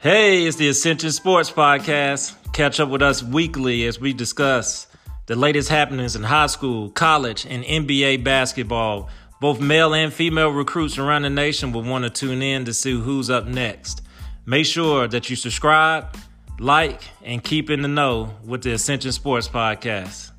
Hey, it's the Ascension Sports Podcast. Catch up with us weekly as we discuss the latest happenings in high school, college, and NBA basketball. Both male and female recruits around the nation will want to tune in to see who's up next. Make sure that you subscribe, like, and keep in the know with the Ascension Sports Podcast.